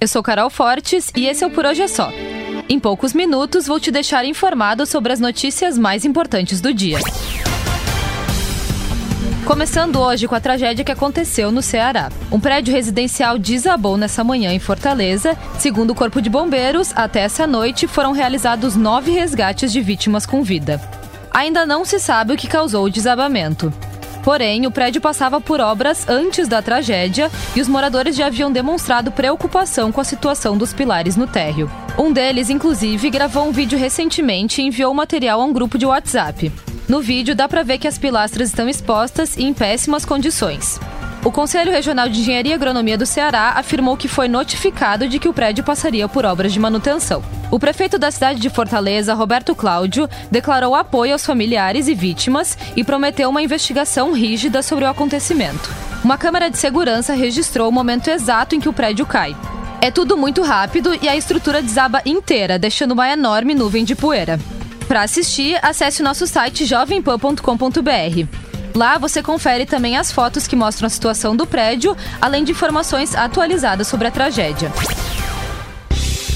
Eu sou Carol Fortes e esse é o Por Hoje é Só. Em poucos minutos vou te deixar informado sobre as notícias mais importantes do dia. Começando hoje com a tragédia que aconteceu no Ceará. Um prédio residencial desabou nessa manhã em Fortaleza. Segundo o Corpo de Bombeiros, até essa noite foram realizados nove resgates de vítimas com vida. Ainda não se sabe o que causou o desabamento. Porém, o prédio passava por obras antes da tragédia e os moradores já haviam demonstrado preocupação com a situação dos pilares no térreo. Um deles, inclusive, gravou um vídeo recentemente e enviou o material a um grupo de WhatsApp. No vídeo dá para ver que as pilastras estão expostas e em péssimas condições. O Conselho Regional de Engenharia e Agronomia do Ceará afirmou que foi notificado de que o prédio passaria por obras de manutenção. O prefeito da cidade de Fortaleza, Roberto Cláudio, declarou apoio aos familiares e vítimas e prometeu uma investigação rígida sobre o acontecimento. Uma câmera de segurança registrou o momento exato em que o prédio cai. É tudo muito rápido e a estrutura desaba inteira, deixando uma enorme nuvem de poeira. Para assistir, acesse o nosso site jovempan.com.br. Lá você confere também as fotos que mostram a situação do prédio, além de informações atualizadas sobre a tragédia.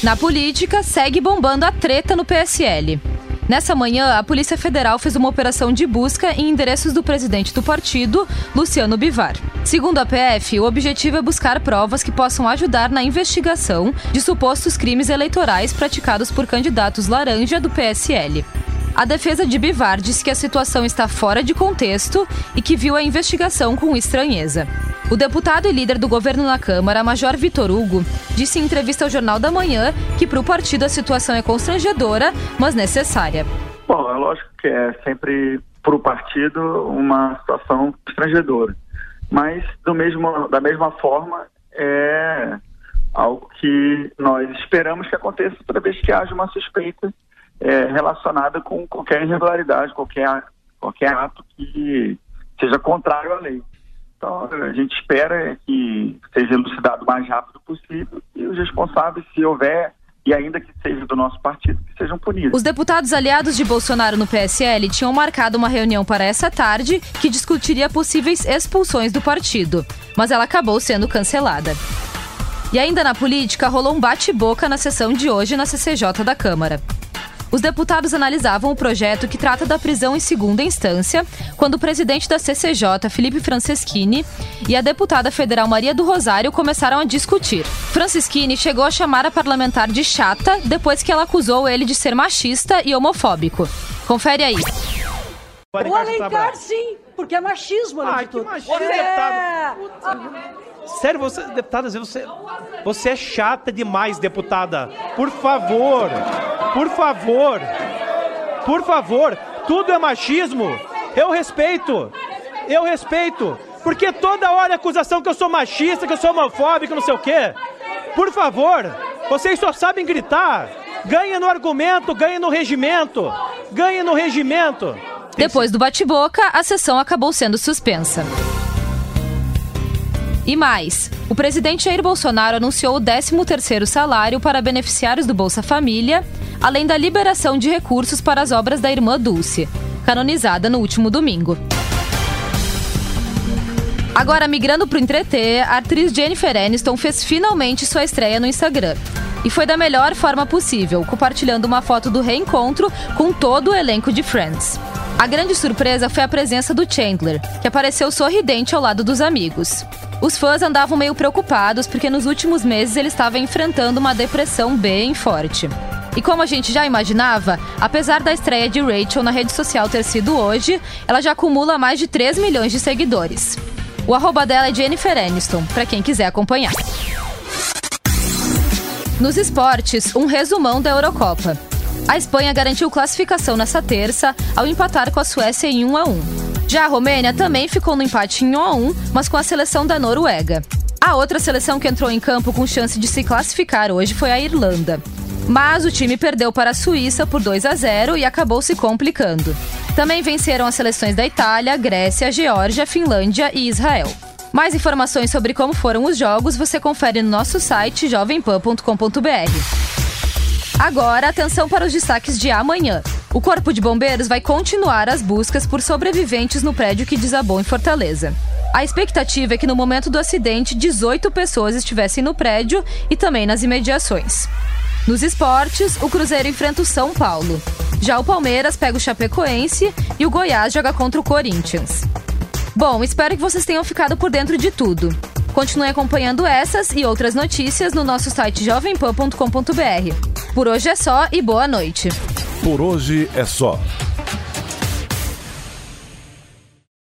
Na política, segue bombando a treta no PSL. Nessa manhã, a Polícia Federal fez uma operação de busca em endereços do presidente do partido, Luciano Bivar. Segundo a PF, o objetivo é buscar provas que possam ajudar na investigação de supostos crimes eleitorais praticados por candidatos laranja do PSL. A defesa de Bivar diz que a situação está fora de contexto e que viu a investigação com estranheza. O deputado e líder do governo na Câmara, Major Vitor Hugo, disse em entrevista ao Jornal da Manhã que para o partido a situação é constrangedora, mas necessária. Bom, é lógico que é sempre para o partido uma situação constrangedora, mas do mesmo, da mesma forma é algo que nós esperamos que aconteça toda vez que haja uma suspeita é, relacionada com qualquer irregularidade, qualquer, qualquer ato que seja contrário à lei. Então, a gente espera que seja elucidado o mais rápido possível e os responsáveis, se houver, e ainda que seja do nosso partido, que sejam punidos. Os deputados aliados de Bolsonaro no PSL tinham marcado uma reunião para essa tarde que discutiria possíveis expulsões do partido, mas ela acabou sendo cancelada. E ainda na política, rolou um bate-boca na sessão de hoje na CCJ da Câmara. Os deputados analisavam o projeto que trata da prisão em segunda instância, quando o presidente da CCJ, Felipe Franceschini, e a deputada federal Maria do Rosário começaram a discutir. Franceschini chegou a chamar a parlamentar de chata depois que ela acusou ele de ser machista e homofóbico. Confere aí. O Alencar, sim, porque é machismo, além ah, de tudo. Machismo, é... Sério, você, deputada, você, você é chata demais, deputada. Por favor, por favor, por favor, tudo é machismo. Eu respeito, eu respeito. Porque toda hora é acusação que eu sou machista, que eu sou homofóbico, não sei o quê. Por favor, vocês só sabem gritar. Ganha no argumento, ganha no regimento. Ganha no regimento. Depois do bate-boca, a sessão acabou sendo suspensa. E mais, o presidente Jair Bolsonaro anunciou o 13º salário para beneficiários do Bolsa Família, além da liberação de recursos para as obras da irmã Dulce, canonizada no último domingo. Agora, migrando para o entreter, a atriz Jennifer Aniston fez finalmente sua estreia no Instagram. E foi da melhor forma possível, compartilhando uma foto do reencontro com todo o elenco de Friends. A grande surpresa foi a presença do Chandler, que apareceu sorridente ao lado dos amigos. Os fãs andavam meio preocupados porque nos últimos meses ele estava enfrentando uma depressão bem forte. E como a gente já imaginava, apesar da estreia de Rachel na rede social ter sido hoje, ela já acumula mais de 3 milhões de seguidores. O arroba dela é Jennifer Aniston, para quem quiser acompanhar. Nos esportes, um resumão da Eurocopa. A Espanha garantiu classificação nessa terça ao empatar com a Suécia em 1 a 1. Já a Romênia também ficou no empate em 1 a 1, mas com a seleção da Noruega. A outra seleção que entrou em campo com chance de se classificar hoje foi a Irlanda. Mas o time perdeu para a Suíça por 2 a 0 e acabou se complicando. Também venceram as seleções da Itália, Grécia, Geórgia, Finlândia e Israel. Mais informações sobre como foram os jogos você confere no nosso site jovempan.com.br. Agora, atenção para os destaques de amanhã. O Corpo de Bombeiros vai continuar as buscas por sobreviventes no prédio que desabou em Fortaleza. A expectativa é que no momento do acidente, 18 pessoas estivessem no prédio e também nas imediações. Nos esportes, o Cruzeiro enfrenta o São Paulo. Já o Palmeiras pega o Chapecoense e o Goiás joga contra o Corinthians. Bom, espero que vocês tenham ficado por dentro de tudo. Continue acompanhando essas e outras notícias no nosso site jovempan.com.br. Por hoje é só e boa noite. Por hoje é só.